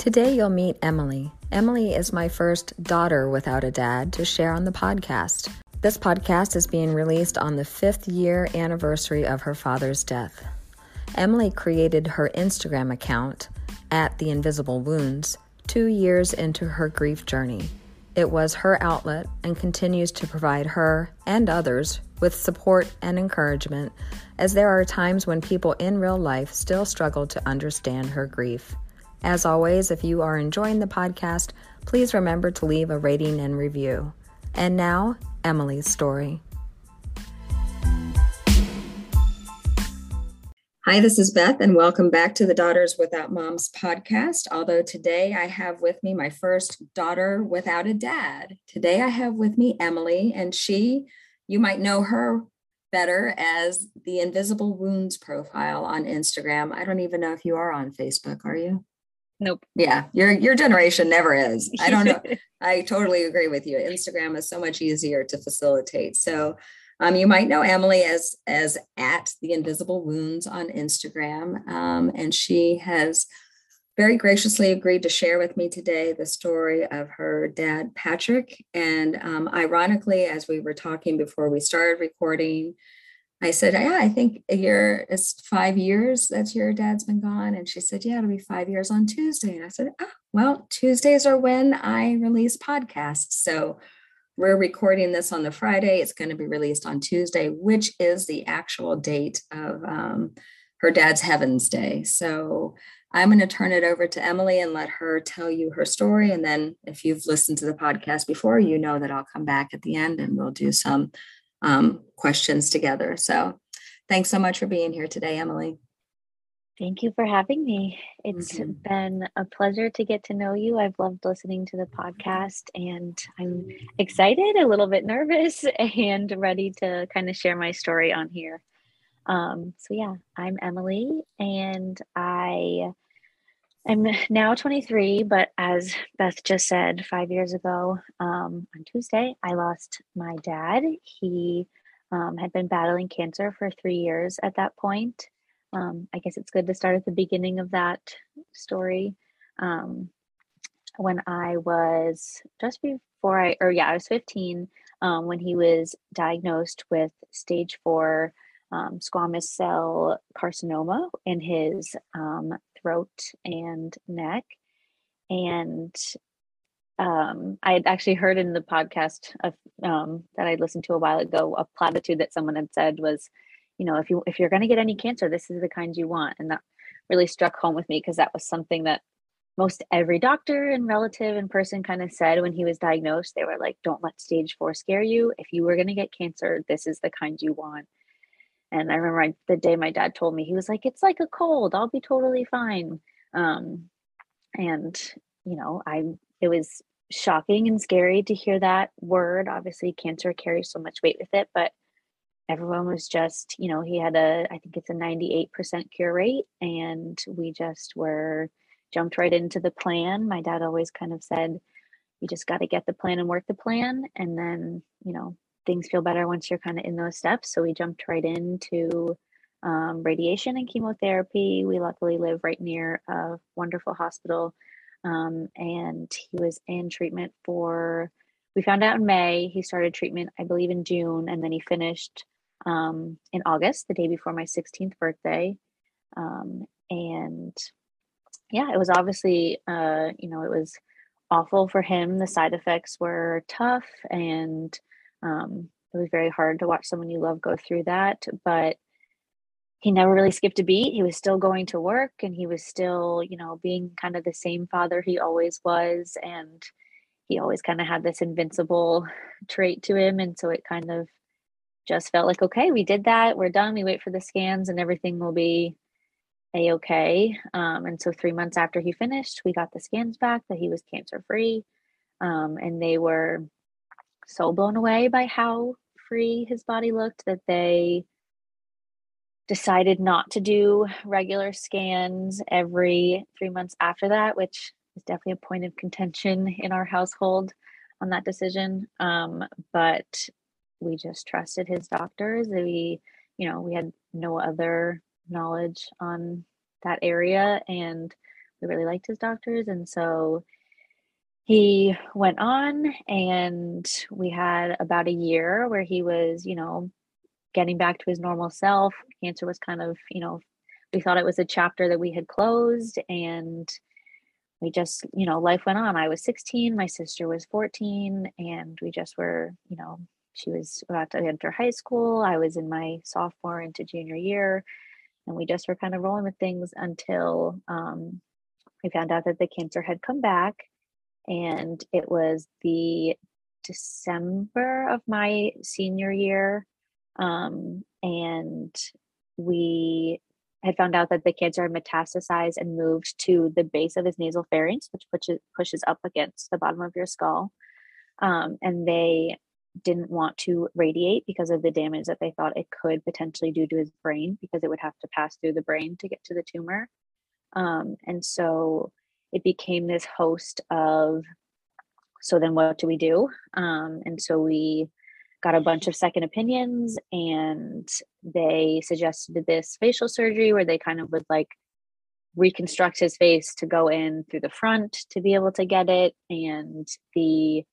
Today, you'll meet Emily. Emily is my first daughter without a dad to share on the podcast. This podcast is being released on the fifth year anniversary of her father's death. Emily created her Instagram account at The Invisible Wounds two years into her grief journey. It was her outlet and continues to provide her and others with support and encouragement, as there are times when people in real life still struggle to understand her grief. As always, if you are enjoying the podcast, please remember to leave a rating and review. And now, Emily's story. Hi, this is Beth, and welcome back to the Daughters Without Moms podcast. Although today I have with me my first daughter without a dad. Today I have with me Emily, and she, you might know her better as the Invisible Wounds profile on Instagram. I don't even know if you are on Facebook, are you? Nope. Yeah, your your generation never is. I don't know. I totally agree with you. Instagram is so much easier to facilitate. So um, you might know Emily as as at the Invisible Wounds on Instagram, um, and she has very graciously agreed to share with me today the story of her dad Patrick. And um, ironically, as we were talking before we started recording, I said, Yeah, I think a year is five years that your dad's been gone. And she said, Yeah, it'll be five years on Tuesday. And I said, Oh, well, Tuesdays are when I release podcasts. So we're recording this on the Friday. It's going to be released on Tuesday, which is the actual date of um, her dad's Heaven's Day. So I'm going to turn it over to Emily and let her tell you her story. And then if you've listened to the podcast before, you know that I'll come back at the end and we'll do some um, questions together. So thanks so much for being here today, Emily. Thank you for having me. It's mm-hmm. been a pleasure to get to know you. I've loved listening to the podcast and I'm excited, a little bit nervous, and ready to kind of share my story on here. Um, so, yeah, I'm Emily and I I'm now 23, but as Beth just said, five years ago um, on Tuesday, I lost my dad. He um, had been battling cancer for three years at that point. Um, I guess it's good to start at the beginning of that story. Um, when I was just before I, or yeah, I was 15 um, when he was diagnosed with stage four um, squamous cell carcinoma in his um, throat and neck. And um, I had actually heard in the podcast of, um, that I listened to a while ago a platitude that someone had said was, you know, if you if you're going to get any cancer, this is the kind you want, and that really struck home with me because that was something that most every doctor and relative and person kind of said when he was diagnosed. They were like, "Don't let stage four scare you. If you were going to get cancer, this is the kind you want." And I remember I, the day my dad told me, he was like, it's like a cold. I'll be totally fine. Um, and, you know, I, it was shocking and scary to hear that word. Obviously, cancer carries so much weight with it, but everyone was just, you know, he had a, I think it's a 98% cure rate. And we just were jumped right into the plan. My dad always kind of said, you just got to get the plan and work the plan. And then, you know, things feel better once you're kind of in those steps. So we jumped right into um, radiation and chemotherapy. We luckily live right near a wonderful hospital. Um, and he was in treatment for, we found out in May. He started treatment, I believe, in June, and then he finished um, in August, the day before my 16th birthday. Um, and yeah, it was obviously, uh, you know, it was awful for him. The side effects were tough and um, it was very hard to watch someone you love go through that, but he never really skipped a beat. He was still going to work and he was still, you know, being kind of the same father he always was. And he always kind of had this invincible trait to him. And so it kind of just felt like, okay, we did that. We're done. We wait for the scans and everything will be a okay. Um, and so three months after he finished, we got the scans back that he was cancer free. Um, and they were so blown away by how free his body looked that they decided not to do regular scans every three months after that, which is definitely a point of contention in our household on that decision. Um, but we just trusted his doctors. We, you know, we had no other knowledge on that area and we really liked his doctors. And so he went on and we had about a year where he was, you know, getting back to his normal self. Cancer was kind of, you know, we thought it was a chapter that we had closed and we just, you know, life went on. I was 16, my sister was 14, and we just were, you know, she was about to enter high school. I was in my sophomore into junior year, and we just were kind of rolling with things until um, we found out that the cancer had come back. And it was the December of my senior year. Um, and we had found out that the cancer had metastasized and moved to the base of his nasal pharynx, which pushes pushes up against the bottom of your skull. Um, and they didn't want to radiate because of the damage that they thought it could potentially do to his brain because it would have to pass through the brain to get to the tumor. Um, and so it became this host of so then what do we do? Um, and so we got a bunch of second opinions and they suggested this facial surgery where they kind of would like reconstruct his face to go in through the front to be able to get it and the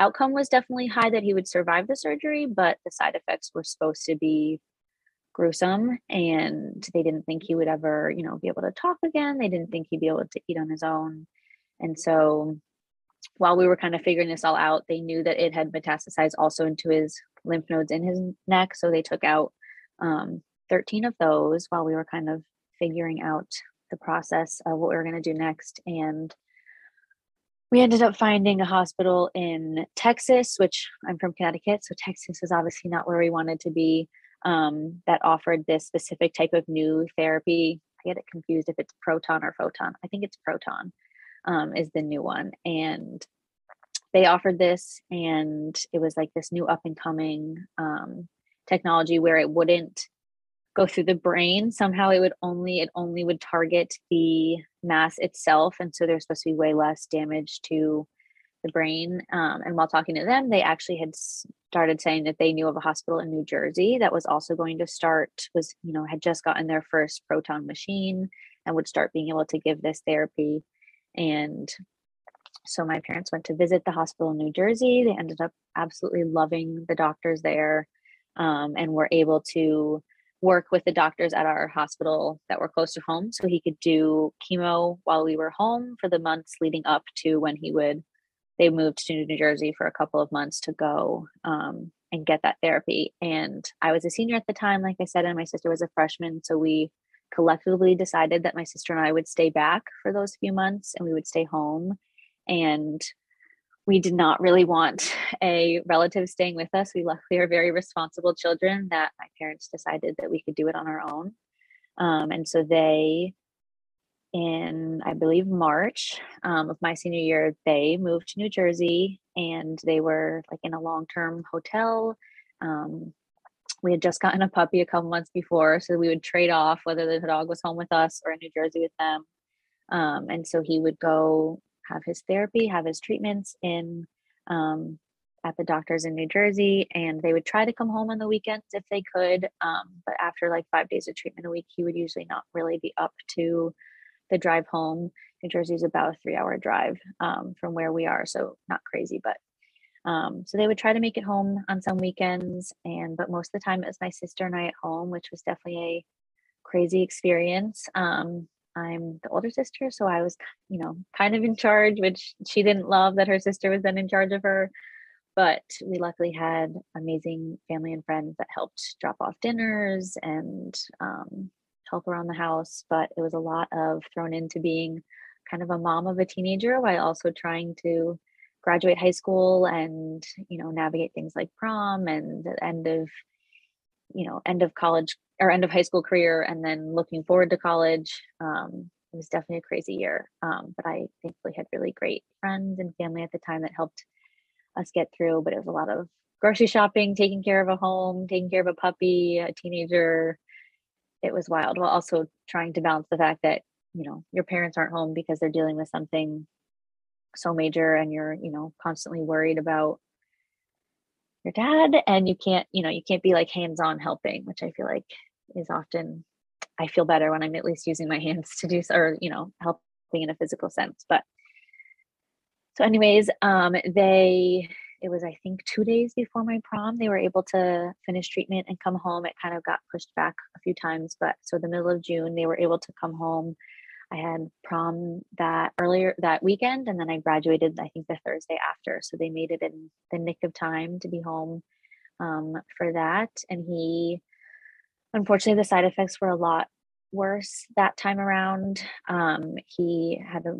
outcome was definitely high that he would survive the surgery but the side effects were supposed to be gruesome and they didn't think he would ever you know be able to talk again they didn't think he'd be able to eat on his own and so while we were kind of figuring this all out, they knew that it had metastasized also into his lymph nodes in his neck. So they took out um, 13 of those while we were kind of figuring out the process of what we were going to do next. And we ended up finding a hospital in Texas, which I'm from Connecticut. So Texas is obviously not where we wanted to be, um, that offered this specific type of new therapy. I get it confused if it's proton or photon. I think it's proton um, is the new one. And they offered this, and it was like this new up and coming um, technology where it wouldn't go through the brain. Somehow it would only, it only would target the mass itself. And so there's supposed to be way less damage to the brain. Um, and while talking to them, they actually had started saying that they knew of a hospital in New Jersey that was also going to start, was, you know, had just gotten their first proton machine and would start being able to give this therapy and so my parents went to visit the hospital in New Jersey. They ended up absolutely loving the doctors there um, and were able to work with the doctors at our hospital that were close to home so he could do chemo while we were home for the months leading up to when he would they moved to new jersey for a couple of months to go um, and get that therapy and i was a senior at the time like i said and my sister was a freshman so we collectively decided that my sister and I would stay back for those few months and we would stay home. And we did not really want a relative staying with us. We luckily are very responsible children that my parents decided that we could do it on our own. Um, and so they, in I believe March um, of my senior year, they moved to New Jersey and they were like in a long term hotel. Um, we had just gotten a puppy a couple months before, so we would trade off whether the dog was home with us or in New Jersey with them. Um, and so he would go have his therapy, have his treatments in um, at the doctors in New Jersey, and they would try to come home on the weekends if they could. Um, but after like five days of treatment a week, he would usually not really be up to the drive home. New Jersey is about a three-hour drive um, from where we are, so not crazy, but um, so they would try to make it home on some weekends, and but most of the time it was my sister and I at home, which was definitely a crazy experience. Um, I'm the older sister, so I was, you know, kind of in charge, which she didn't love that her sister was then in charge of her. But we luckily had amazing family and friends that helped drop off dinners and um, help around the house. But it was a lot of thrown into being kind of a mom of a teenager while also trying to graduate high school and you know navigate things like prom and the end of you know end of college or end of high school career and then looking forward to college um, it was definitely a crazy year um, but i thankfully had really great friends and family at the time that helped us get through but it was a lot of grocery shopping taking care of a home taking care of a puppy a teenager it was wild while also trying to balance the fact that you know your parents aren't home because they're dealing with something so major and you're you know constantly worried about your dad and you can't you know you can't be like hands on helping which i feel like is often i feel better when i'm at least using my hands to do or you know helping in a physical sense. But so, anyways, um, they it was I think two days before my prom. They were able to finish treatment and come home. It kind of got pushed back a few times, but so the middle of June they were able to come home. I had prom that earlier that weekend, and then I graduated. I think the Thursday after, so they made it in the nick of time to be home um, for that. And he, unfortunately, the side effects were a lot worse that time around. Um, he had a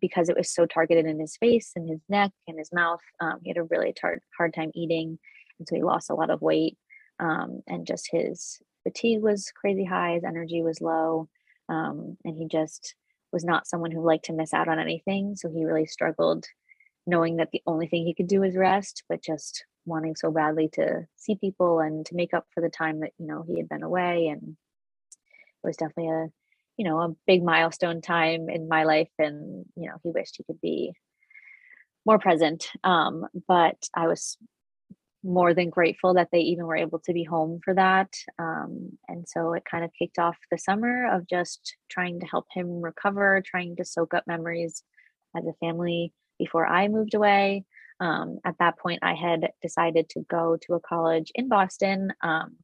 because it was so targeted in his face and his neck and his mouth. Um, he had a really hard hard time eating, and so he lost a lot of weight. Um, and just his fatigue was crazy high. His energy was low um, and he just was not someone who liked to miss out on anything. So he really struggled knowing that the only thing he could do was rest, but just wanting so badly to see people and to make up for the time that, you know, he had been away. And was definitely a, you know, a big milestone time in my life. And, you know, he wished he could be more present. Um, but I was more than grateful that they even were able to be home for that. Um, and so it kind of kicked off the summer of just trying to help him recover, trying to soak up memories as a family before I moved away. Um, at that point, I had decided to go to a college in Boston, um,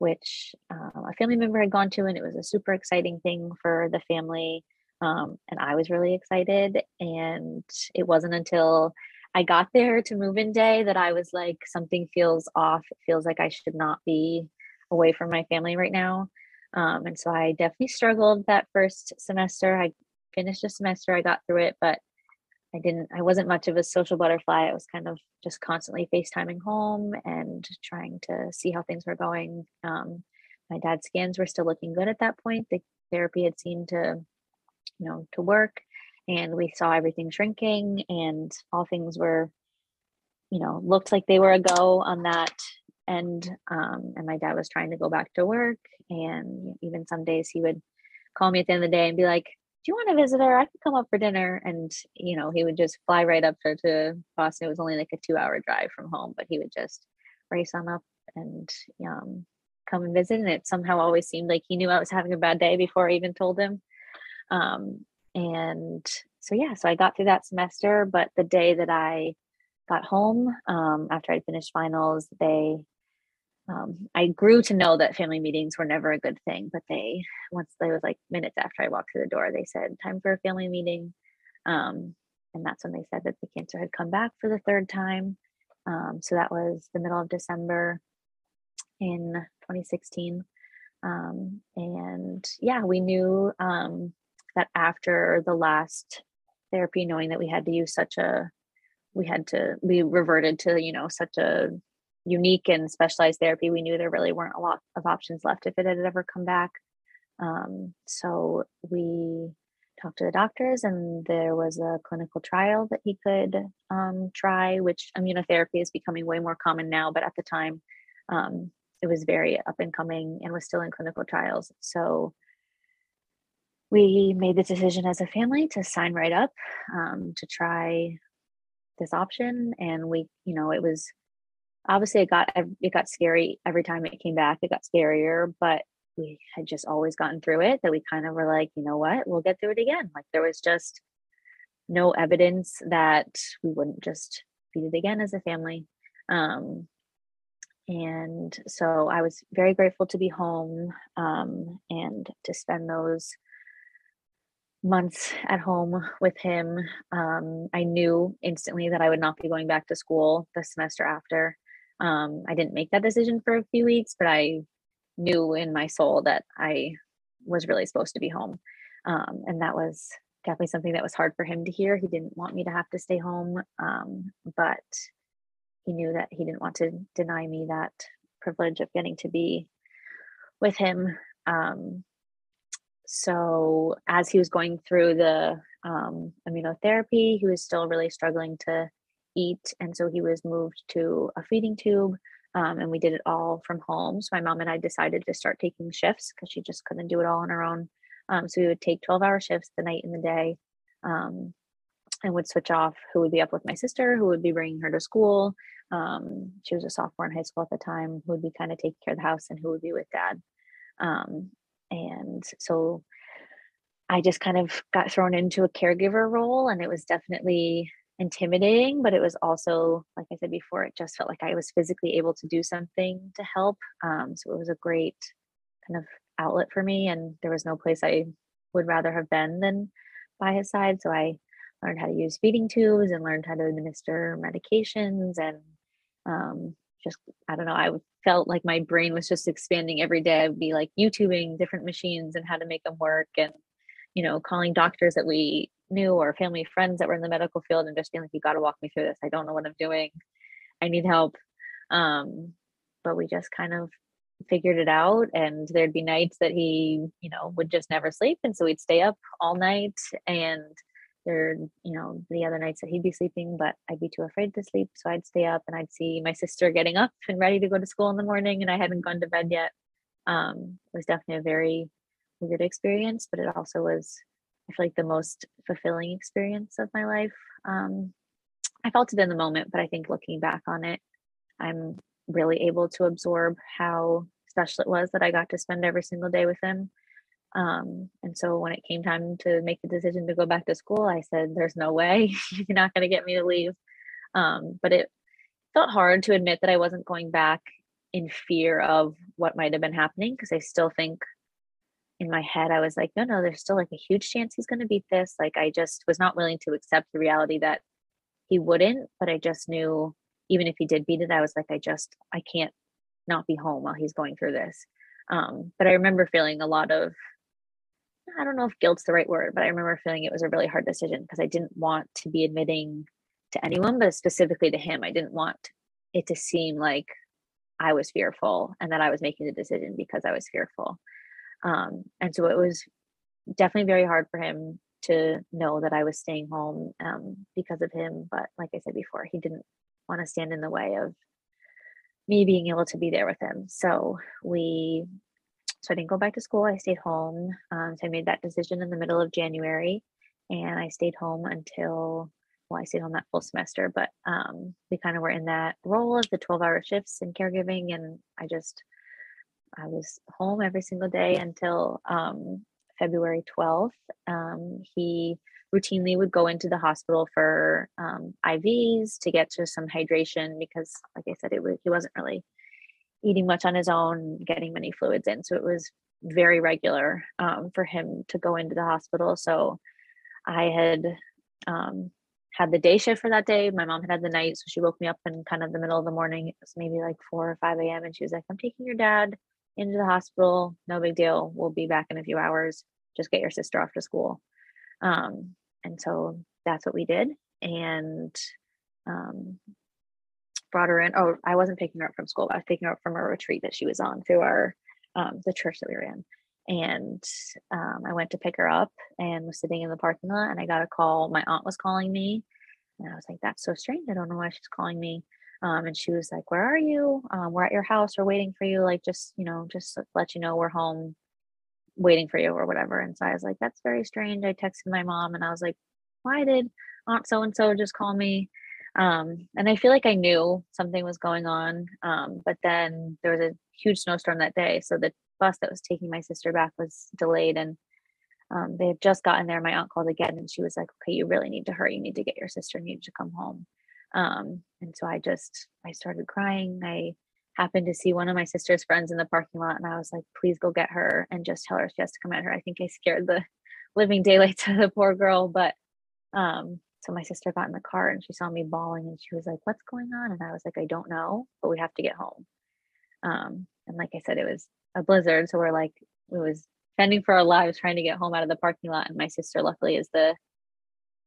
which uh, a family member had gone to, and it was a super exciting thing for the family. Um, and I was really excited. And it wasn't until I got there to move in day that I was like, something feels off. It feels like I should not be away from my family right now. Um, and so I definitely struggled that first semester. I finished a semester, I got through it, but I didn't, I wasn't much of a social butterfly. I was kind of just constantly FaceTiming home and trying to see how things were going. Um, my dad's scans were still looking good at that point. The therapy had seemed to, you know, to work and we saw everything shrinking and all things were you know looked like they were a go on that end um, and my dad was trying to go back to work and even some days he would call me at the end of the day and be like do you want a visitor? I could come up for dinner and you know he would just fly right up to, to boston. It was only like a two hour drive from home but he would just race on up and um, come and visit and it somehow always seemed like he knew i was having a bad day before i even told him. Um, and so yeah so i got through that semester but the day that i got home um, after i'd finished finals they um, i grew to know that family meetings were never a good thing but they once they was like minutes after i walked through the door they said time for a family meeting. Um, and that's when they said that the cancer had come back for the third time. Um, so that was the middle of december in 2016 um, and yeah we knew um, that after the last therapy, knowing that we had to use such a, we had to, we reverted to, you know, such a unique and specialized therapy, we knew there really weren't a lot of options left if it had ever come back. Um, so we talked to the doctors, and there was a clinical trial that he could um, try, which immunotherapy is becoming way more common now, but at the time, um, it was very up and coming and was still in clinical trials. So we made the decision as a family to sign right up um, to try this option and we you know it was obviously it got it got scary every time it came back it got scarier but we had just always gotten through it that we kind of were like you know what we'll get through it again like there was just no evidence that we wouldn't just beat it again as a family um, and so i was very grateful to be home um, and to spend those months at home with him, um, I knew instantly that I would not be going back to school the semester after. Um, I didn't make that decision for a few weeks, but I knew in my soul that I was really supposed to be home. Um, and that was definitely something that was hard for him to hear. He didn't want me to have to stay home, um, but he knew that he didn't want to deny me that privilege of getting to be with him. Um, so as he was going through the um, immunotherapy, he was still really struggling to eat, and so he was moved to a feeding tube. Um, and we did it all from home. So my mom and I decided to start taking shifts because she just couldn't do it all on her own. Um, so we would take 12 hour shifts the night and the day um, and would switch off who would be up with my sister, who would be bringing her to school. Um, she was a sophomore in high school at the time, who would be kind of taking care of the house and who would be with dad. Um, and so I just kind of got thrown into a caregiver role and it was definitely intimidating, but it was also, like I said before, it just felt like I was physically able to do something to help. Um, so it was a great kind of outlet for me. And there was no place I would rather have been than by his side. So I learned how to use feeding tubes and learned how to administer medications and um, just I don't know. I felt like my brain was just expanding every day. I'd be like YouTubing different machines and how to make them work, and you know, calling doctors that we knew or family friends that were in the medical field and just being like, "You got to walk me through this. I don't know what I'm doing. I need help." Um, but we just kind of figured it out and there'd be nights that he you know would just never sleep and so we'd stay up all night and there you know the other nights that he'd be sleeping but i'd be too afraid to sleep so i'd stay up and i'd see my sister getting up and ready to go to school in the morning and i hadn't gone to bed yet um, it was definitely a very weird experience but it also was i feel like the most fulfilling experience of my life. Um, i felt it in the moment but i think looking back on it i'm really able to absorb how special it was that i got to spend every single day with him. Um, and so when it came time to make the decision to go back to school, I said, There's no way. You're not going to get me to leave. Um, but it felt hard to admit that I wasn't going back in fear of what might have been happening because I still think in my head, I was like, No, no, there's still like a huge chance he's going to beat this. Like, I just was not willing to accept the reality that he wouldn't, but I just knew even if he did beat it, I was like, I just, I can't not be home while he's going through this. Um, but I remember feeling a lot of I don't know if guilt's the right word, but I remember feeling it was a really hard decision because I didn't want to be admitting to anyone, but specifically to him. I didn't want it to seem like I was fearful and that I was making the decision because I was fearful. Um, and so it was definitely very hard for him to know that I was staying home um, because of him. But like I said before, he didn't want to stand in the way of me being able to be there with him. So we so I didn't go back to school. I stayed home. Um, so I made that decision in the middle of January, and I stayed home until well, I stayed home that full semester. But um, we kind of were in that role of the twelve-hour shifts and caregiving, and I just I was home every single day until um, February twelfth. Um, he routinely would go into the hospital for um, IVs to get to some hydration because, like I said, it was he wasn't really eating much on his own, getting many fluids in. So it was very regular um, for him to go into the hospital. So I had um, had the day shift for that day. My mom had had the night. So she woke me up in kind of the middle of the morning. It was maybe like 4 or 5 a.m. And she was like, I'm taking your dad into the hospital. No big deal. We'll be back in a few hours. Just get your sister off to school. Um, and so that's what we did. And um, brought her in. Oh, I wasn't picking her up from school. I was picking her up from a retreat that she was on through our um, the church that we were in. And um, I went to pick her up and was sitting in the parking lot, and I got a call. My aunt was calling me, and I was like, "That's so strange. I don't know why she's calling me." Um, and she was like, "Where are you? Um, we're at your house. We're waiting for you. Like, just you know, just let you know we're home, waiting for you or whatever." And so I was like, "That's very strange." I texted my mom, and I was like, "Why did Aunt so and so just call me?" Um, and I feel like I knew something was going on. Um, but then there was a huge snowstorm that day. So the bus that was taking my sister back was delayed and um, they had just gotten there. My aunt called again and she was like, okay, you really need to hurry. You need to get your sister, you need to come home. Um, and so I just, I started crying. I happened to see one of my sister's friends in the parking lot and I was like, please go get her and just tell her she has to come at her. I think I scared the living daylights of the poor girl, but um, so my sister got in the car and she saw me bawling and she was like, What's going on? And I was like, I don't know, but we have to get home. Um, and like I said, it was a blizzard. So we're like, it was fending for our lives trying to get home out of the parking lot. And my sister, luckily, is the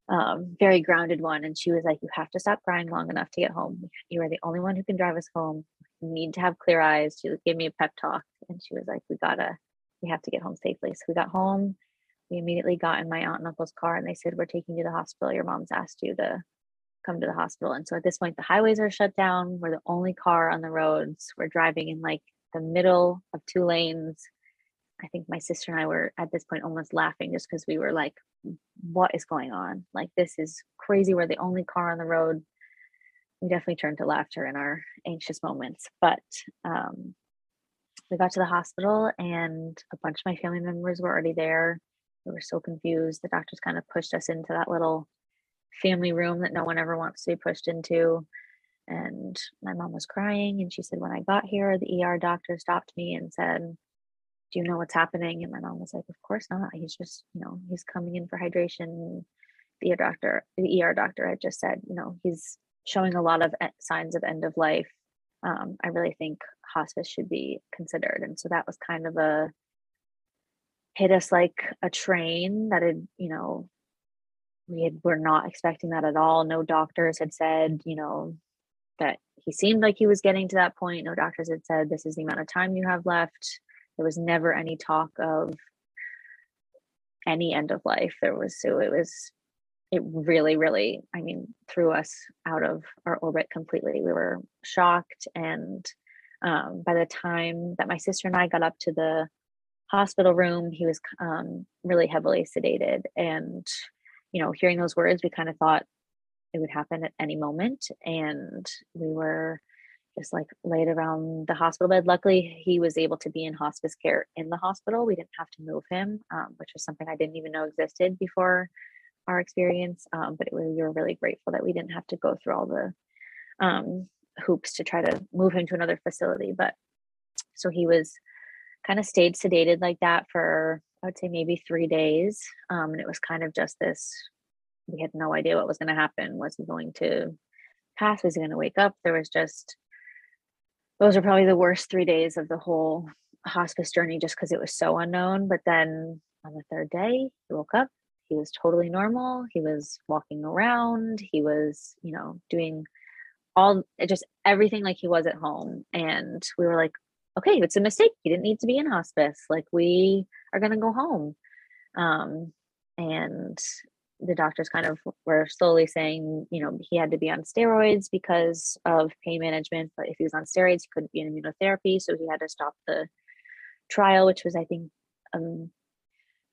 um, very grounded one. And she was like, You have to stop crying long enough to get home. You are the only one who can drive us home. You need to have clear eyes. She gave me a pep talk and she was like, We gotta, we have to get home safely. So we got home we immediately got in my aunt and uncle's car and they said, We're taking you to the hospital. Your mom's asked you to come to the hospital. And so at this point, the highways are shut down. We're the only car on the roads. We're driving in like the middle of two lanes. I think my sister and I were at this point almost laughing just because we were like, What is going on? Like, this is crazy. We're the only car on the road. We definitely turned to laughter in our anxious moments. But um, we got to the hospital and a bunch of my family members were already there we were so confused. The doctors kind of pushed us into that little family room that no one ever wants to be pushed into. And my mom was crying. And she said, When I got here, the ER doctor stopped me and said, Do you know what's happening? And my mom was like, Of course not. He's just, you know, he's coming in for hydration. The ER doctor, the ER doctor had just said, you know, he's showing a lot of signs of end of life. Um, I really think hospice should be considered. And so that was kind of a hit us like a train that had, you know, we had, were not expecting that at all. No doctors had said, you know, that he seemed like he was getting to that point. No doctors had said, this is the amount of time you have left. There was never any talk of any end of life. There was, so it was, it really, really, I mean, threw us out of our orbit completely. We were shocked. And um, by the time that my sister and I got up to the hospital room, he was um, really heavily sedated. And, you know, hearing those words, we kind of thought it would happen at any moment. And we were just like laid around the hospital bed. Luckily, he was able to be in hospice care in the hospital. We didn't have to move him, um, which was something I didn't even know existed before our experience. Um, but was, we were really grateful that we didn't have to go through all the um, hoops to try to move him to another facility. But so he was kind of stayed sedated like that for I would say maybe three days. Um, and it was kind of just this we had no idea what was going to happen. Was he going to pass? Was he going to wake up? There was just, those are probably the worst three days of the whole hospice journey just because it was so unknown. But then on the third day, he woke up. He was totally normal. He was walking around. He was, you know, doing all just everything like he was at home. And we were like, okay, it's a mistake. He didn't need to be in hospice. Like we are going to go home. Um, and the doctors kind of were slowly saying, you know, he had to be on steroids because of pain management. But if he was on steroids, he couldn't be in immunotherapy. So he had to stop the trial, which was, I think, um,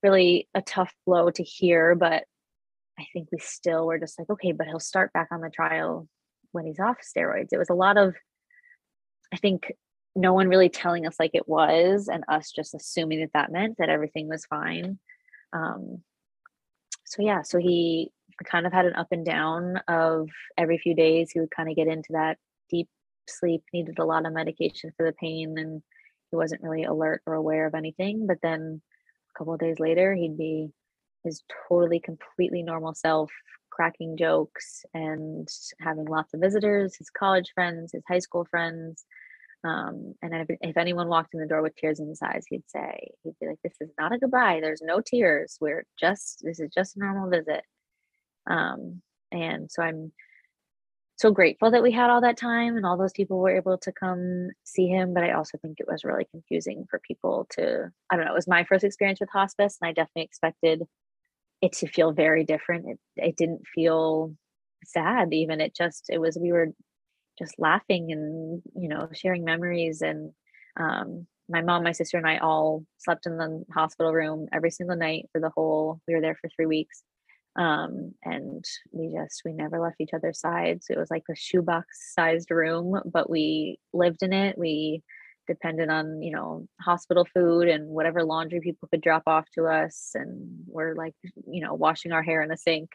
really a tough blow to hear. But I think we still were just like, okay, but he'll start back on the trial when he's off steroids. It was a lot of, I think, no one really telling us like it was, and us just assuming that that meant that everything was fine. Um, so yeah, so he kind of had an up and down of every few days he would kind of get into that deep sleep, needed a lot of medication for the pain, and he wasn't really alert or aware of anything. But then a couple of days later, he'd be his totally completely normal self, cracking jokes and having lots of visitors, his college friends, his high school friends. Um, and if, anyone walked in the door with tears in his eyes, he'd say, he'd be like, this is not a goodbye. There's no tears. We're just, this is just a normal visit. Um, and so I'm so grateful that we had all that time and all those people were able to come see him. But I also think it was really confusing for people to, I don't know, it was my first experience with hospice and I definitely expected it to feel very different. It, it didn't feel sad even. It just, it was, we were just laughing and you know sharing memories and um, my mom my sister and i all slept in the hospital room every single night for the whole we were there for three weeks um, and we just we never left each other's sides. It was like a shoebox sized room but we lived in it. We depended on you know hospital food and whatever laundry people could drop off to us and we're like you know washing our hair in the sink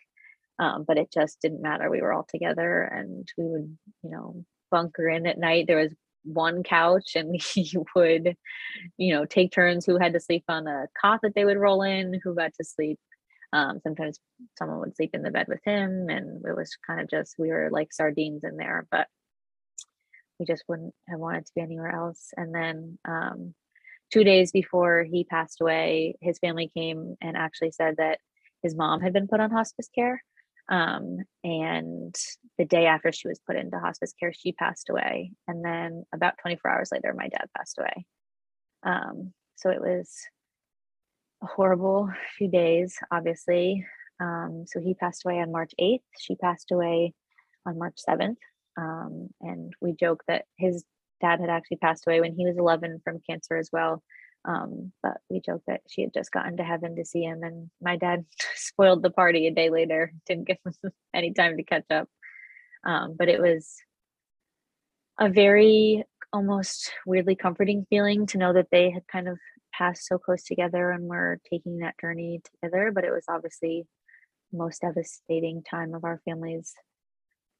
um, but it just didn't matter. We were all together and we would, you know, bunker in at night. There was one couch and we would, you know, take turns who had to sleep on a cot that they would roll in, who got to sleep. Um, sometimes someone would sleep in the bed with him and it was kind of just, we were like sardines in there, but we just wouldn't have wanted to be anywhere else. And then um, two days before he passed away, his family came and actually said that his mom had been put on hospice care. Um, and the day after she was put into hospice care, she passed away. And then about 24 hours later, my dad passed away. Um, so it was a horrible few days, obviously. Um, so he passed away on March 8th. She passed away on March 7th. Um, and we joke that his dad had actually passed away when he was 11 from cancer as well. Um, but we joked that she had just gotten to heaven to see him, and my dad spoiled the party a day later, didn't give him any time to catch up. Um, but it was a very almost weirdly comforting feeling to know that they had kind of passed so close together and we're taking that journey together. But it was obviously most devastating time of our family's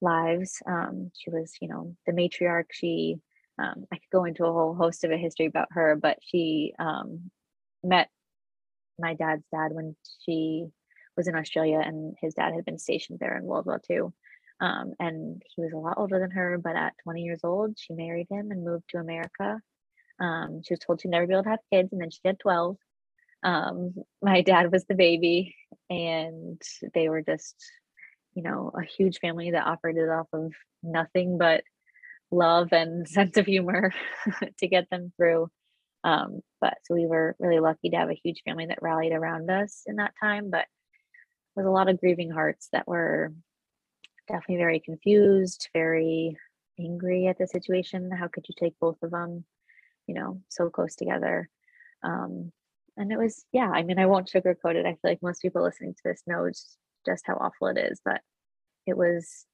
lives. Um, she was, you know, the matriarch. She, um, I could go into a whole host of a history about her, but she um, met my dad's dad when she was in Australia, and his dad had been stationed there in World War II. Um, and he was a lot older than her, but at 20 years old, she married him and moved to America. Um, she was told she'd never be able to have kids, and then she had 12. Um, my dad was the baby, and they were just, you know, a huge family that operated off of nothing but love and sense of humor to get them through. Um, but so we were really lucky to have a huge family that rallied around us in that time. But was a lot of grieving hearts that were definitely very confused, very angry at the situation. How could you take both of them, you know, so close together? Um, and it was, yeah, I mean, I won't sugarcoat it. I feel like most people listening to this know just, just how awful it is, but it was,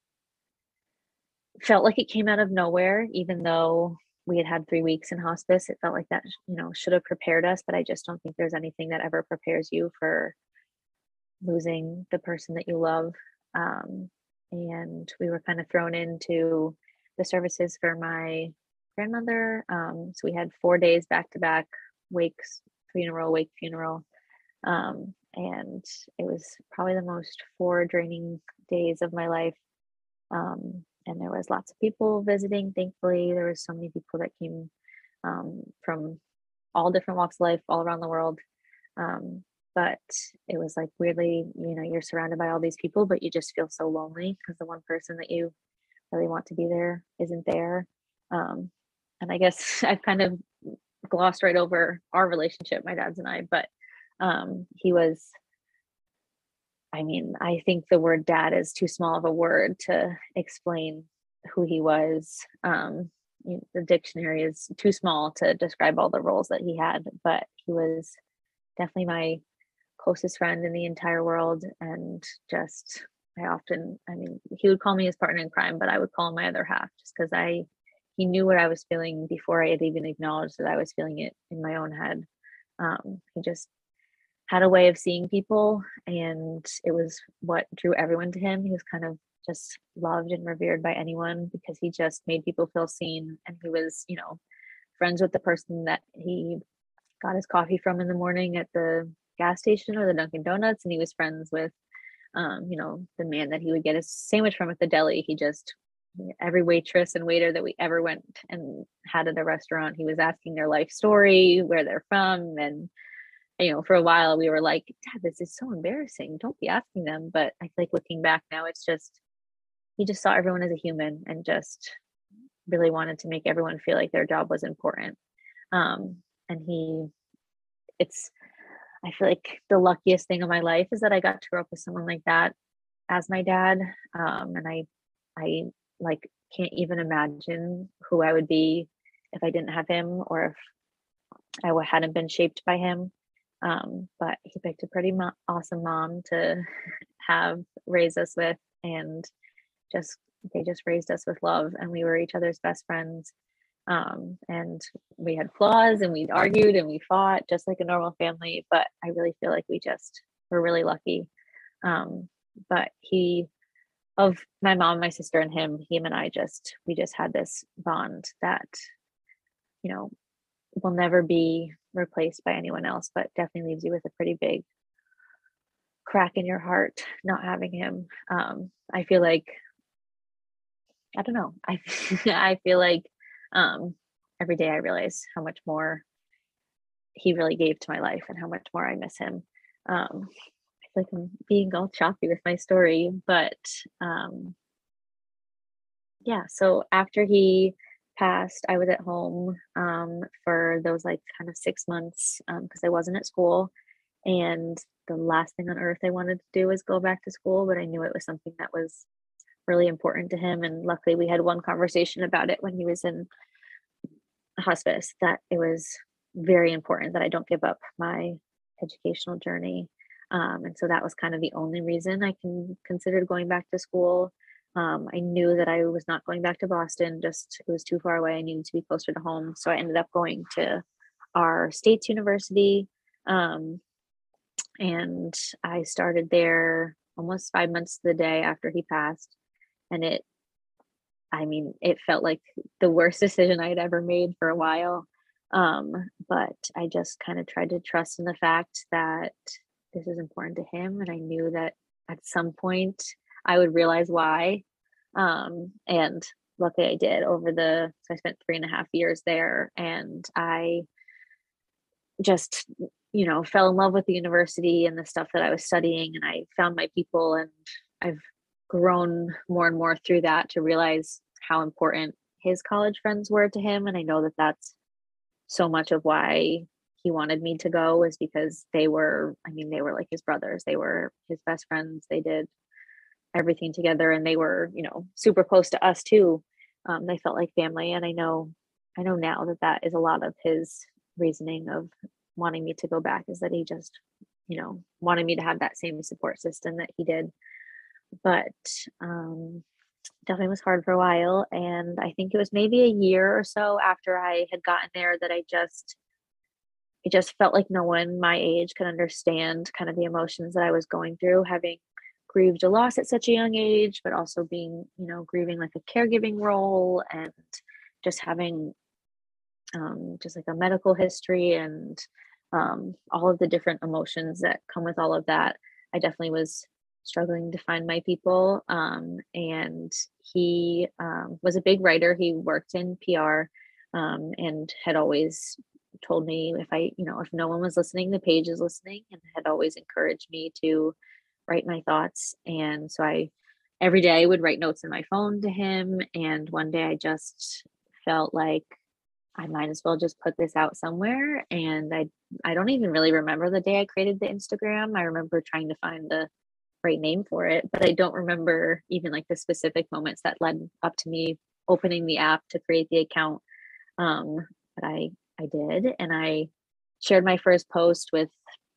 felt like it came out of nowhere, even though we had had three weeks in hospice. It felt like that, you know, should have prepared us, but I just don't think there's anything that ever prepares you for losing the person that you love. Um, and we were kind of thrown into the services for my grandmother. Um, so we had four days back to back wakes, funeral, wake, funeral. Um, and it was probably the most four draining days of my life. Um, and there was lots of people visiting. Thankfully, there was so many people that came um, from all different walks of life, all around the world. Um, but it was like weirdly you know you're surrounded by all these people but you just feel so lonely because the one person that you really want to be there isn't there um, and i guess i've kind of glossed right over our relationship my dad's and i but um, he was i mean i think the word dad is too small of a word to explain who he was um, the dictionary is too small to describe all the roles that he had but he was definitely my closest friend in the entire world and just I often I mean he would call me his partner in crime but I would call him my other half just because I he knew what I was feeling before I had even acknowledged that I was feeling it in my own head. Um, he just had a way of seeing people and it was what drew everyone to him he was kind of just loved and revered by anyone because he just made people feel seen and he was you know friends with the person that he got his coffee from in the morning at the gas station or the Dunkin' Donuts, and he was friends with, um, you know, the man that he would get his sandwich from at the deli. He just every waitress and waiter that we ever went and had at a restaurant, he was asking their life story, where they're from, and you know, for a while we were like, Dad, this is so embarrassing. Don't be asking them. But I feel like looking back now, it's just he just saw everyone as a human and just really wanted to make everyone feel like their job was important. Um, and he, it's I feel like the luckiest thing of my life is that I got to grow up with someone like that as my dad. Um, and I, I like can't even imagine who I would be if I didn't have him or if I hadn't been shaped by him. Um, but he picked a pretty mo- awesome mom to have raise us with, and just they just raised us with love, and we were each other's best friends. Um, and we had flaws and we'd argued and we fought just like a normal family, but I really feel like we just were really lucky. Um, but he, of my mom, my sister, and him, him and I just, we just had this bond that, you know, will never be replaced by anyone else, but definitely leaves you with a pretty big crack in your heart not having him. Um, I feel like, I don't know, I, I feel like um, every day I realize how much more he really gave to my life and how much more I miss him. Um, I feel like I'm being all choppy with my story, but um, yeah. So after he passed, I was at home um, for those like kind of six months because um, I wasn't at school. And the last thing on earth I wanted to do was go back to school, but I knew it was something that was really important to him. And luckily, we had one conversation about it when he was in hospice that it was very important that I don't give up my educational journey. Um, and so that was kind of the only reason I can considered going back to school. Um, I knew that I was not going back to Boston, just it was too far away. I needed to be closer to home. So I ended up going to our state's university. Um, and I started there almost five months to the day after he passed. And it, I mean, it felt like the worst decision I'd ever made for a while. Um, but I just kind of tried to trust in the fact that this is important to him. And I knew that at some point I would realize why. Um, and luckily I did over the, so I spent three and a half years there and I just, you know, fell in love with the university and the stuff that I was studying and I found my people and I've grown more and more through that to realize how important his college friends were to him. And I know that that's so much of why he wanted me to go was because they were i mean they were like his brothers they were his best friends they did everything together and they were you know super close to us too. Um, they felt like family and i know i know now that that is a lot of his reasoning of wanting me to go back is that he just you know wanted me to have that same support system that he did. But um definitely was hard for a while and i think it was maybe a year or so after i had gotten there that i just it just felt like no one my age could understand kind of the emotions that I was going through, having grieved a loss at such a young age, but also being, you know, grieving like a caregiving role and just having um, just like a medical history and um, all of the different emotions that come with all of that. I definitely was struggling to find my people. Um, and he um, was a big writer. He worked in PR um, and had always told me if I, you know, if no one was listening, the page is listening and had always encouraged me to write my thoughts. And so I every day would write notes in my phone to him. And one day I just felt like I might as well just put this out somewhere. And I I don't even really remember the day I created the Instagram. I remember trying to find the right name for it, but I don't remember even like the specific moments that led up to me opening the app to create the account. Um, but I I did. And I shared my first post with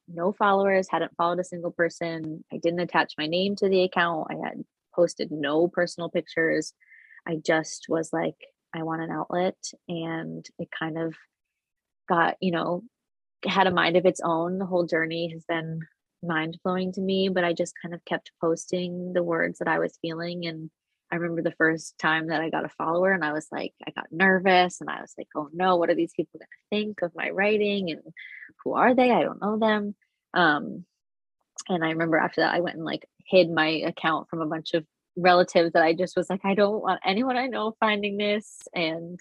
no followers, hadn't followed a single person. I didn't attach my name to the account. I had posted no personal pictures. I just was like, I want an outlet. And it kind of got, you know, had a mind of its own. The whole journey has been mind blowing to me, but I just kind of kept posting the words that I was feeling and I remember the first time that I got a follower and I was like, I got nervous and I was like, oh no, what are these people going to think of my writing and who are they? I don't know them. Um, and I remember after that, I went and like hid my account from a bunch of relatives that I just was like, I don't want anyone I know finding this. And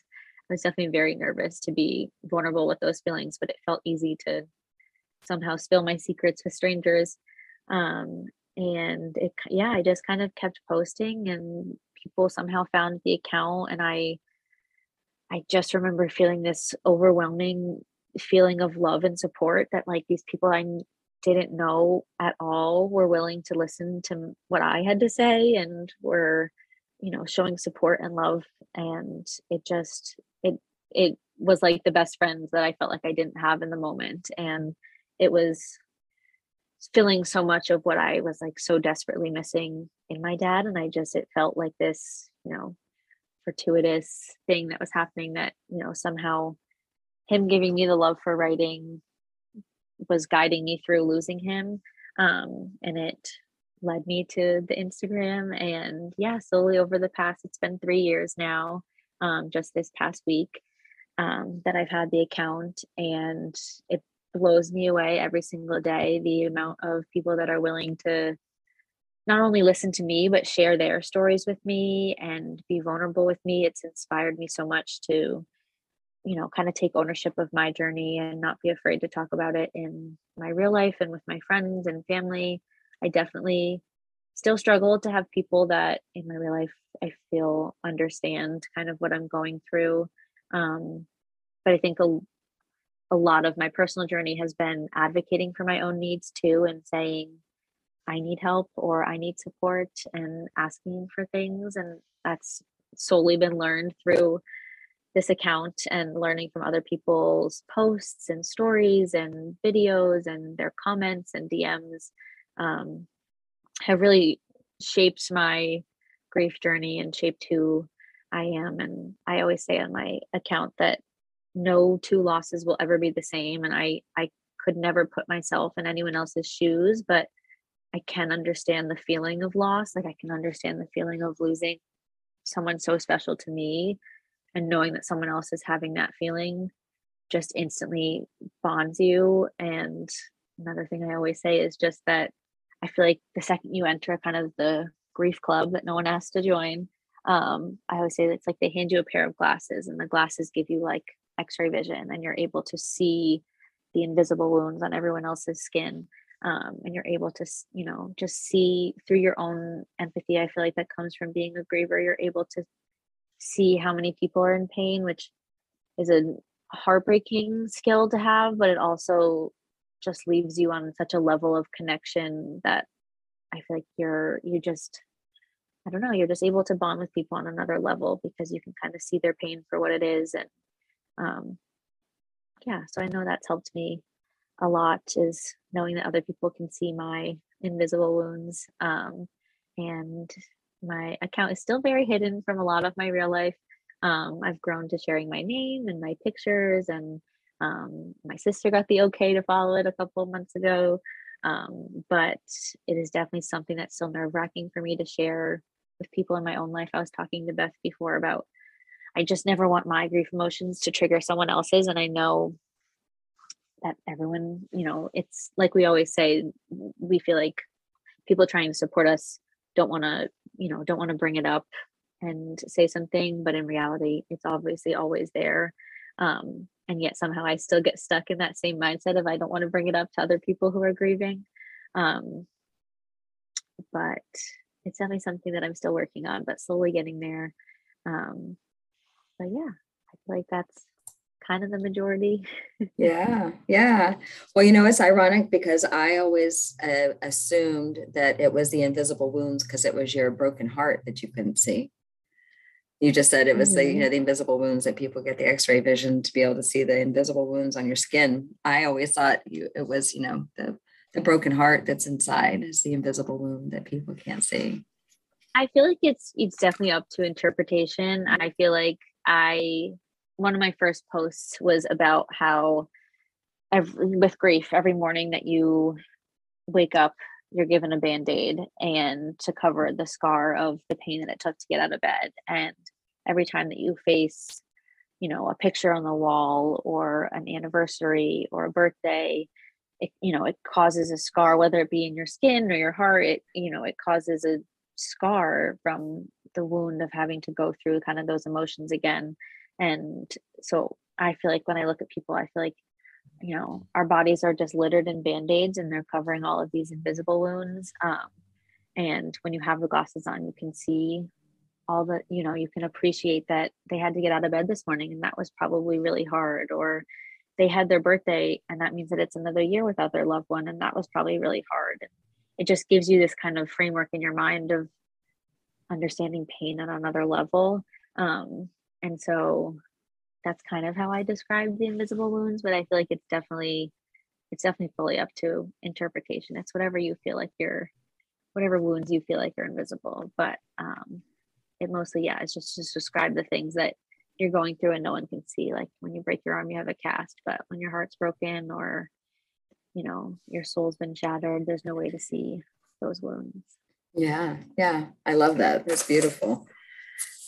I was definitely very nervous to be vulnerable with those feelings, but it felt easy to somehow spill my secrets with strangers. Um, and it yeah i just kind of kept posting and people somehow found the account and i i just remember feeling this overwhelming feeling of love and support that like these people i didn't know at all were willing to listen to what i had to say and were you know showing support and love and it just it it was like the best friends that i felt like i didn't have in the moment and it was filling so much of what I was like so desperately missing in my dad. And I just, it felt like this, you know, fortuitous thing that was happening that, you know, somehow him giving me the love for writing was guiding me through losing him. Um, and it led me to the Instagram. And yeah, slowly over the past, it's been three years now, um, just this past week. Um, that I've had the account and it blows me away every single day the amount of people that are willing to not only listen to me but share their stories with me and be vulnerable with me. It's inspired me so much to you know kind of take ownership of my journey and not be afraid to talk about it in my real life and with my friends and family. I definitely still struggle to have people that in my real life i feel understand kind of what i'm going through um, but i think a, a lot of my personal journey has been advocating for my own needs too and saying I need help or I need support and asking for things. And that's solely been learned through this account and learning from other people's posts and stories and videos and their comments and DMs um, have really shaped my grief journey and shaped who I am. And I always say on my account that no two losses will ever be the same and i i could never put myself in anyone else's shoes but i can understand the feeling of loss like i can understand the feeling of losing someone so special to me and knowing that someone else is having that feeling just instantly bonds you and another thing i always say is just that i feel like the second you enter kind of the grief club that no one has to join um, i always say it's like they hand you a pair of glasses and the glasses give you like x-ray vision and you're able to see the invisible wounds on everyone else's skin um, and you're able to you know just see through your own empathy i feel like that comes from being a griever. You're able to see how many people are in pain which is a heartbreaking skill to have but it also just leaves you on such a level of connection that i feel like you're you just i don't know you're just able to bond with people on another level because you can kind of see their pain for what it is and um, yeah so i know that's helped me a lot is knowing that other people can see my invisible wounds um, and my account is still very hidden from a lot of my real life. Um, i've grown to sharing my name and my pictures and um, my sister got the okay to follow it a couple months ago. Um, but it is definitely something that's still nerve wracking for me to share with people in my own life. I was talking to beth before about I just never want my grief emotions to trigger someone else's. And I know that everyone, you know, it's like we always say, we feel like people trying to support us don't want to, you know, don't want to bring it up and say something, but in reality, it's obviously always there. Um, and yet somehow I still get stuck in that same mindset of I don't want to bring it up to other people who are grieving. Um, but it's definitely something that I'm still working on, but slowly getting there. Um, but yeah, I feel like that's kind of the majority. yeah, yeah. Well, you know, it's ironic because I always uh, assumed that it was the invisible wounds because it was your broken heart that you couldn't see. You just said it was mm-hmm. the you know mm-hmm. the invisible wounds that people get the X-ray vision to be able to see the invisible wounds on your skin. I always thought you, it was you know the the broken heart that's inside is the invisible wound that people can't see. I feel like it's it's definitely up to interpretation. I feel like I one of my first posts was about how every, with grief every morning that you wake up you're given a band-aid and to cover the scar of the pain that it took to get out of bed. And every time that you face you know a picture on the wall or an anniversary or a birthday it you know it causes a scar whether it be in your skin or your heart it you know it causes a scar from the wound of having to go through kind of those emotions again. And so i feel like when i look at people i feel like you know our bodies are just littered in band-aids and they're covering all of these invisible wounds. Um, and when you have the glasses on you can see all the you know you can appreciate that they had to get out of bed this morning and that was probably really hard. Or they had their birthday and that means that it's another year without their loved one and that was probably really hard it just gives you this kind of framework in your mind of understanding pain on another level. Um, and so that's kind of how I describe the invisible wounds, but I feel like it's definitely it's definitely fully up to interpretation. It's whatever you feel like you're whatever wounds you feel like are invisible. But um it mostly, yeah, it's just just describe the things that you're going through and no one can see. Like when you break your arm, you have a cast, but when your heart's broken or you know your soul's been shattered, there's no way to see those wounds. Yeah, yeah, I love that. That's beautiful.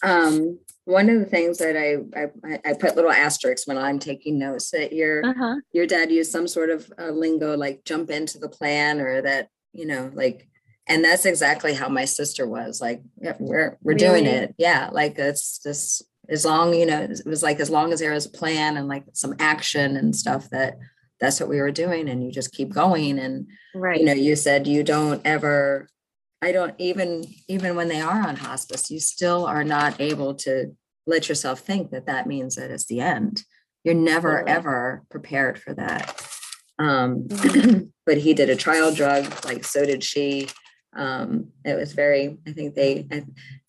Um, one of the things that I, I, I put little asterisks when I'm taking notes that your uh-huh. your dad used some sort of uh, lingo like jump into the plan or that you know like and that's exactly how my sister was like yeah, we're we're really? doing it yeah like it's just as long you know it was like as long as there was a plan and like some action and stuff that that's what we were doing and you just keep going and right you know you said you don't ever I don't even even when they are on hospice, you still are not able to let yourself think that that means that it's the end. You're never ever prepared for that. Um, mm-hmm. but he did a trial drug, like so did she. Um, it was very. I think they. I,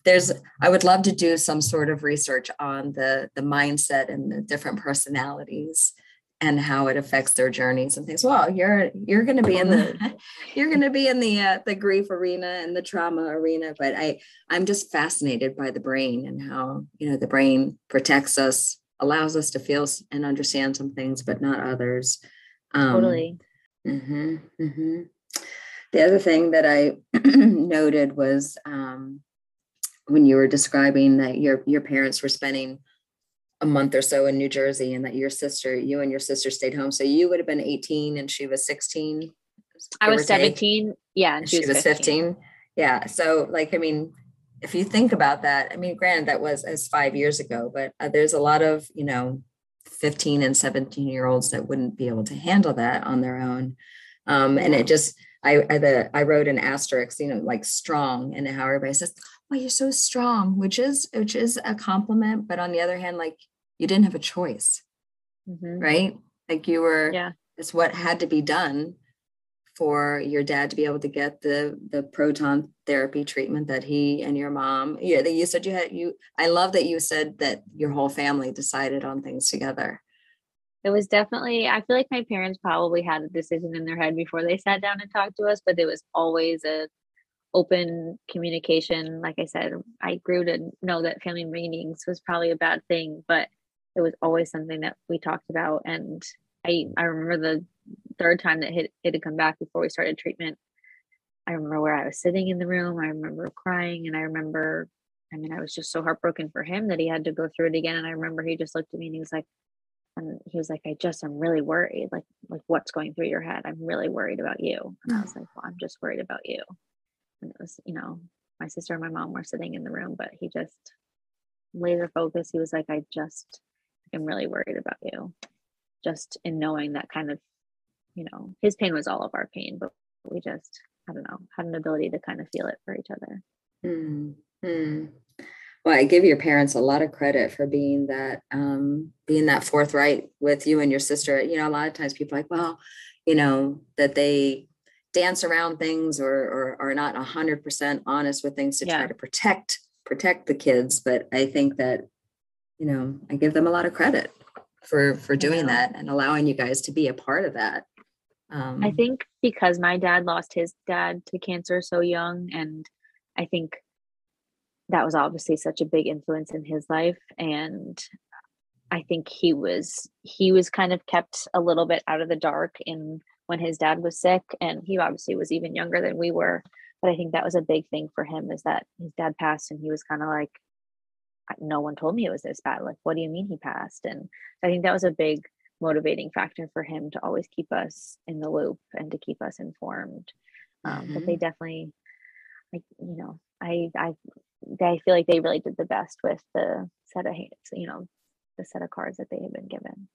there's. I would love to do some sort of research on the the mindset and the different personalities and how it affects their journeys and things. Well, you're you're going to be in the you're going to be in the uh, the grief arena and the trauma arena, but I I'm just fascinated by the brain and how you know the brain protects us allows us to feel and understand some things, but not others. Um, totally. Mm-hmm, mm-hmm. The other thing that I noted was um, when you were describing that your your parents were spending a month or so in New Jersey, and that your sister, you and your sister stayed home. So you would have been 18, and she was 16. I was 17. Yeah, and she, she was 15. 15. Yeah. So, like, I mean, if you think about that, I mean, granted, that was as five years ago, but uh, there's a lot of, you know, 15 and 17 year olds that wouldn't be able to handle that on their own. Um, and it just, I, I, the, I wrote an asterisk, you know, like strong, and how everybody says, "Oh, you're so strong," which is which is a compliment. But on the other hand, like you didn't have a choice, mm-hmm. right? Like you were, yeah, it's what had to be done for your dad to be able to get the the proton therapy treatment that he and your mom yeah that you said you had you i love that you said that your whole family decided on things together it was definitely i feel like my parents probably had a decision in their head before they sat down and talked to us but it was always a open communication like i said i grew to know that family meetings was probably a bad thing but it was always something that we talked about and i i remember the third time that it, it had come back before we started treatment, I remember where I was sitting in the room. I remember crying, and I remember, I mean, I was just so heartbroken for him that he had to go through it again. And I remember he just looked at me and he was like, and he was like, I just, I'm really worried. Like, like what's going through your head? I'm really worried about you. And I mm. was like, well, I'm just worried about you. And it was, you know, my sister and my mom were sitting in the room, but he just laser focused. He was like, I just am really worried about you. Just in knowing that kind of you know, his pain was all of our pain, but we just, I don't know, had an ability to kind of feel it for each other. Mm-hmm. Well, I give your parents a lot of credit for being that, um, being that forthright with you and your sister. You know, a lot of times people like, well, you know, that they dance around things or, or are not hundred percent honest with things to yeah. try to protect, protect the kids. But I think that, you know, I give them a lot of credit for, for doing that and allowing you guys to be a part of that. Um, I think because my dad lost his dad to cancer so young, and I think that was obviously such a big influence in his life. And I think he was he was kind of kept a little bit out of the dark in when his dad was sick, and he obviously was even younger than we were. But I think that was a big thing for him is that his dad passed, and he was kind of like, no one told me it was this bad. Like, what do you mean he passed? And I think that was a big motivating factor for him to always keep us in the loop and to keep us informed. Um, mm-hmm. But they mm-hmm. definitely, like you know, I I I feel like they really did the best with the set of you know the set of cards that they had been given.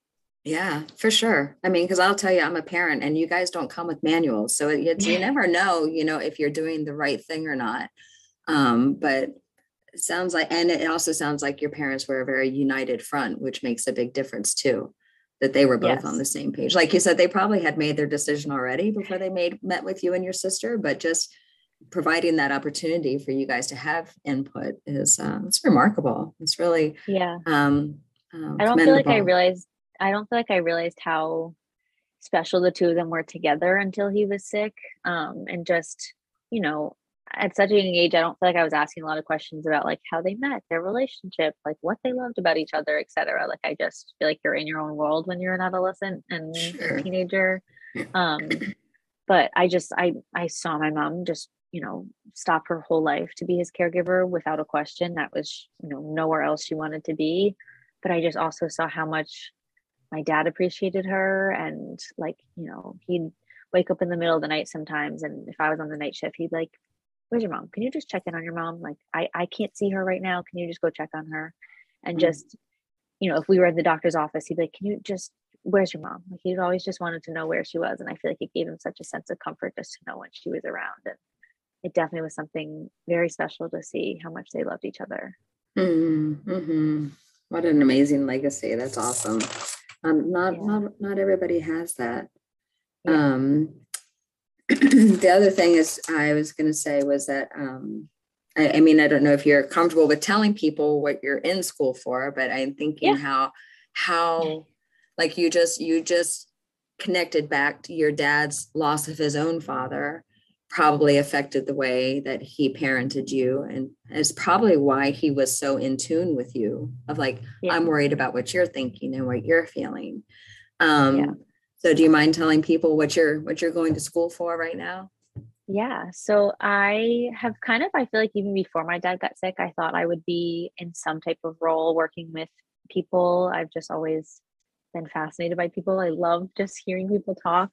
Yeah, for sure. I mean, because I'll tell you, I'm a parent, and you guys don't come with manuals, so it's, you never know, you know, if you're doing the right thing or not. Um, but it sounds like, and it also sounds like your parents were a very united front, which makes a big difference too that they were both yes. on the same page. Like you said, they probably had made their decision already before they made met with you and your sister, but just providing that opportunity for you guys to have input is uh, it's remarkable. It's really yeah. Um, uh, I don't feel like I realized. I don't feel like I realized how special the two of them were together until he was sick. Um, and just you know, at such a young age, I don't feel like I was asking a lot of questions about like how they met, their relationship, like what they loved about each other, etc. Like I just feel like you're in your own world when you're an adolescent and sure. a teenager. Um, but I just I I saw my mom just you know stop her whole life to be his caregiver without a question. That was you know nowhere else she wanted to be. But I just also saw how much my dad appreciated her and like you know he'd wake up in the middle of the night sometimes and if i was on the night shift he'd like where's your mom? Can you just check in on your mom? Like, I, I can't see her right now. Can you just go check on her? And mm-hmm. just, you know, if we were at the doctor's office, he'd be like, can you just, where's your mom? Like, he'd always just wanted to know where she was. And I feel like it gave him such a sense of comfort just to know when she was around. And it definitely was something very special to see how much they loved each other. Mm-hmm. mm-hmm. What an amazing legacy. That's awesome. Um, not, yeah. not, not everybody has that. Yeah. Um, the other thing is I was going to say was that um, I, I, mean I don't know if you're comfortable with telling people what you're in school for, but I'm thinking yeah. how how like you just you just connected back to your dad's loss of his own father probably affected the way that he parented you and it's probably why he was so in tune with you of like yeah. i'm worried about what you're thinking and what you're feeling um yeah. so do you mind telling people what you're what you're going to school for right now yeah so i have kind of i feel like even before my dad got sick i thought i would be in some type of role working with people i've just always been fascinated by people i love just hearing people talk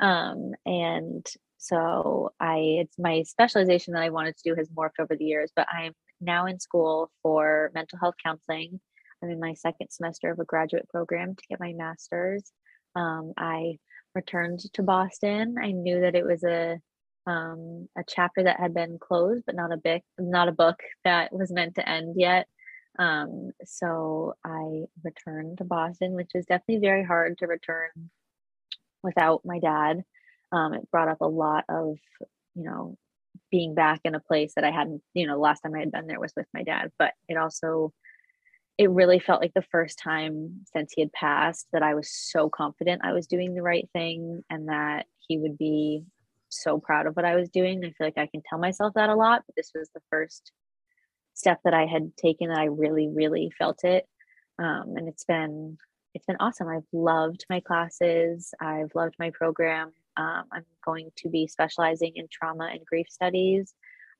um, and so I it's my specialization that I wanted to do has morphed over the years, but I'm now in school for mental health counseling. I'm in my second semester of a graduate program to get my master's. Um, I returned to Boston. I knew that it was a um, a chapter that had been closed, but not a book, not a book that was meant to end yet. Um, so I returned to Boston, which is definitely very hard to return without my dad. Um, it brought up a lot of, you know, being back in a place that I hadn't, you know, last time I had been there was with my dad, but it also, it really felt like the first time since he had passed that I was so confident I was doing the right thing and that he would be so proud of what I was doing. I feel like I can tell myself that a lot, but this was the first step that I had taken that I really, really felt it. Um, and it's been it's been awesome. I've loved my classes. I've loved my program. Um, I'm going to be specializing in trauma and grief studies.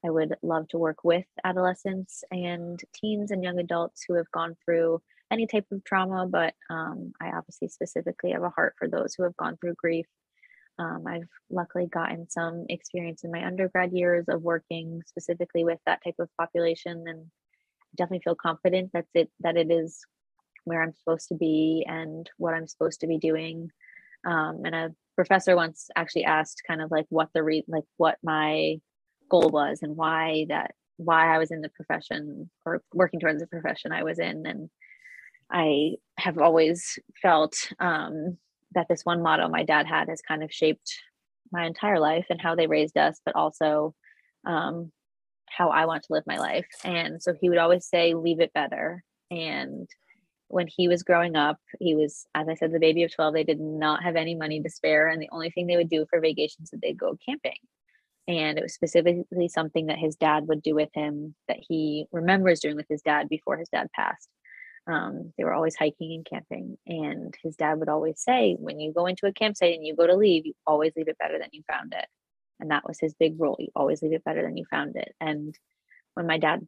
I would love to work with adolescents and teens and young adults who have gone through any type of trauma, but um, I obviously specifically have a heart for those who have gone through grief. Um, I've luckily gotten some experience in my undergrad years of working specifically with that type of population and definitely feel confident that it that it is where I'm supposed to be and what I'm supposed to be doing. Um, and a professor once actually asked kind of like what the re- like what my goal was and why that why I was in the profession or working towards the profession I was in. And I have always felt um, that this one motto my dad had has kind of shaped my entire life and how they raised us but also um, how I want to live my life. And so he would always say leave it better. And when he was growing up, he was, as I said, the baby of 12. They did not have any money to spare. And the only thing they would do for vacations is they'd go camping. And it was specifically something that his dad would do with him that he remembers doing with his dad before his dad passed. Um, they were always hiking and camping. And his dad would always say, when you go into a campsite and you go to leave, you always leave it better than you found it. And that was his big rule. You always leave it better than you found it. And when my dad's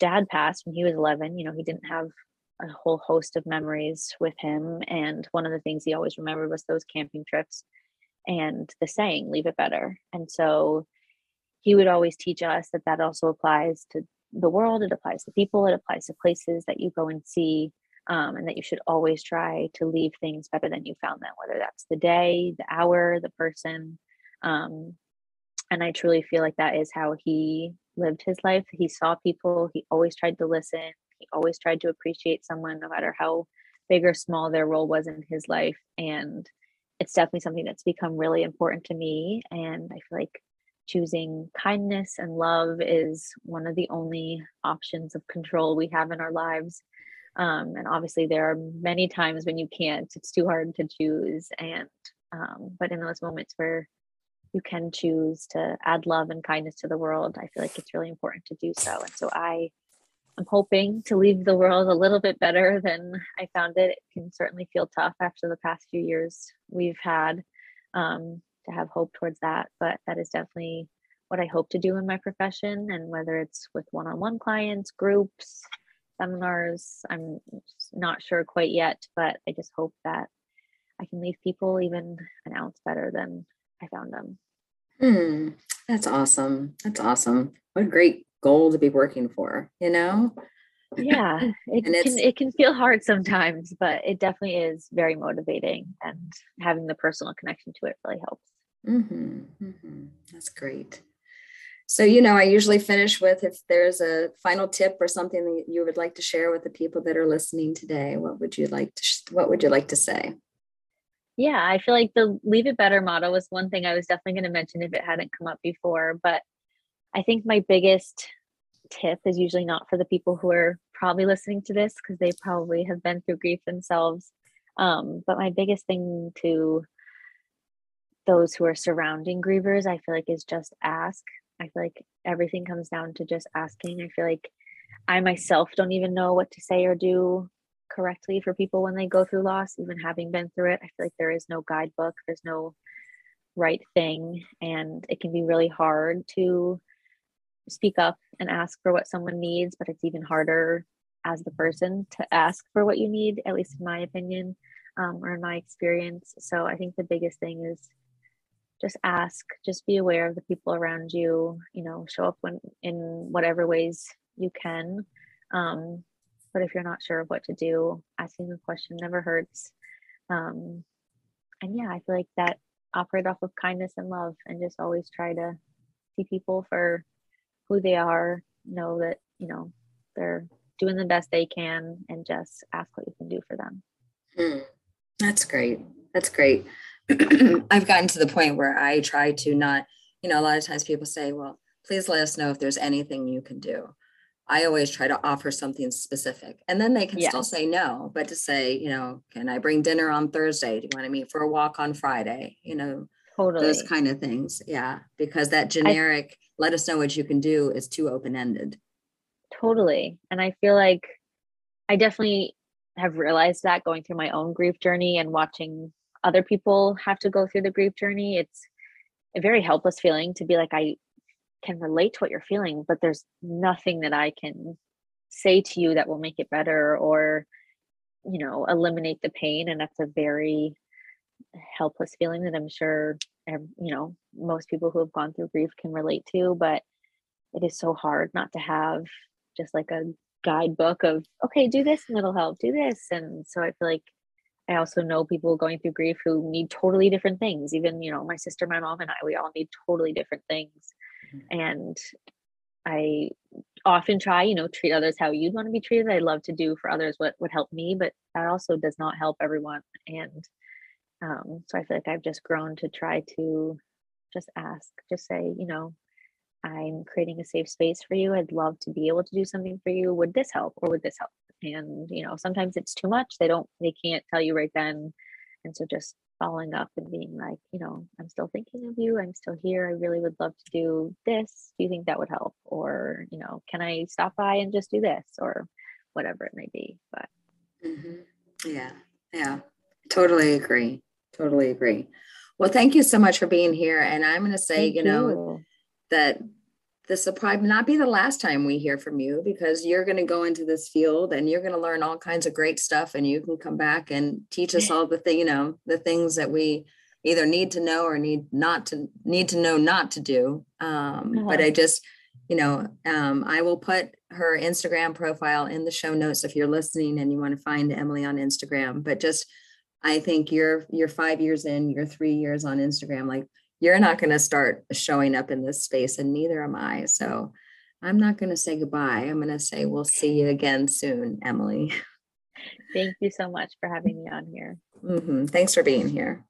dad passed when he was 11, you know, he didn't have a whole host of memories with him. And one of the things he always remembered was those camping trips and the saying, leave it better. And so he would always teach us that that also applies to the world, it applies to people, it applies to places that you go and see. Um, and that you should always try to leave things better than you found them, whether that's the day, the hour, the person. Um, and I truly feel like that is how he lived his life. He saw people, he always tried to listen, he always tried to appreciate someone, no matter how big or small their role was in his life. And it's definitely something that's become really important to me. And I feel like choosing kindness and love is one of the only options of control we have in our lives. Um, and obviously, there are many times when you can't, it's too hard to choose. And, um, but in those moments where you can choose to add love and kindness to the world, I feel like it's really important to do so. And so I I'm hoping to leave the world a little bit better than I found it. It can certainly feel tough after the past few years we've had um, to have hope towards that, but that is definitely what I hope to do in my profession. And whether it's with one on one clients, groups, seminars, I'm not sure quite yet, but I just hope that I can leave people even an ounce better than I found them. Hmm, that's awesome. That's awesome. What a great goal to be working for, you know? Yeah, it can it can feel hard sometimes, but it definitely is very motivating and having the personal connection to it really helps. Mm-hmm, mm-hmm. That's great. So, you know, I usually finish with if there's a final tip or something that you would like to share with the people that are listening today, what would you like to what would you like to say? Yeah, I feel like the leave it better motto was one thing I was definitely going to mention if it hadn't come up before, but I think my biggest tip is usually not for the people who are probably listening to this because they probably have been through grief themselves. Um, but my biggest thing to those who are surrounding grievers, I feel like is just ask. I feel like everything comes down to just asking. I feel like I myself don't even know what to say or do correctly for people when they go through loss, even having been through it. I feel like there is no guidebook, there's no right thing. And it can be really hard to speak up and ask for what someone needs, but it's even harder as the person to ask for what you need, at least in my opinion um, or in my experience. So I think the biggest thing is just ask, just be aware of the people around you, you know, show up when in whatever ways you can. Um, but if you're not sure of what to do, asking the question never hurts. Um, and yeah, I feel like that operate off of kindness and love and just always try to see people for who they are, know that, you know, they're doing the best they can and just ask what you can do for them. Hmm. That's great. That's great. I've gotten to the point where I try to not, you know, a lot of times people say, well, please let us know if there's anything you can do. I always try to offer something specific. And then they can still say no, but to say, you know, can I bring dinner on Thursday? Do you want to meet for a walk on Friday? You know, totally. those kind of things. Yeah. Because that generic, let us know what you can do is too open ended. Totally. And I feel like I definitely have realized that going through my own grief journey and watching other people have to go through the grief journey. It's a very helpless feeling to be like, I can relate to what you're feeling, but there's nothing that I can say to you that will make it better or, you know, eliminate the pain. And that's a very helpless feeling that I'm sure, you know, most people who have gone through grief can relate to, but it is so hard not to have just like a guidebook of, okay, do this and it'll help, do this. And so I feel like I also know people going through grief who need totally different things. Even, you know, my sister, my mom, and I, we all need totally different things. Mm-hmm. And I often try, you know, treat others how you'd want to be treated. I love to do for others what would help me, but that also does not help everyone. And um, so I feel like I've just grown to try to just ask, just say, you know, I'm creating a safe space for you. I'd love to be able to do something for you. Would this help or would this help? And, you know, sometimes it's too much. They don't, they can't tell you right then. And so just following up and being like, you know, I'm still thinking of you. I'm still here. I really would love to do this. Do you think that would help? Or, you know, can I stop by and just do this or whatever it may be? But mm-hmm. yeah, yeah, totally agree. Totally agree. Well, thank you so much for being here. And I'm going to say, you, you know, that this will probably not be the last time we hear from you because you're going to go into this field and you're going to learn all kinds of great stuff and you can come back and teach us all the thing you know the things that we either need to know or need not to need to know not to do um, uh-huh. but i just you know um, i will put her instagram profile in the show notes if you're listening and you want to find emily on instagram but just i think you're you're five years in you're three years on instagram like you're not going to start showing up in this space and neither am I. So I'm not going to say goodbye. I'm going to say we'll see you again soon, Emily. Thank you so much for having me on here. Mm-hmm. Thanks for being here.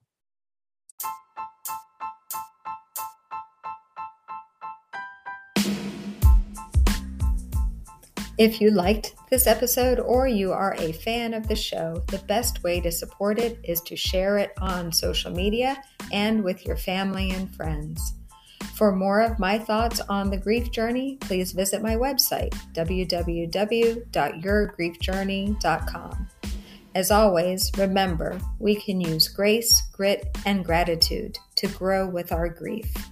If you liked this episode or you are a fan of the show, the best way to support it is to share it on social media and with your family and friends. For more of my thoughts on the grief journey, please visit my website, www.yourgriefjourney.com. As always, remember we can use grace, grit, and gratitude to grow with our grief.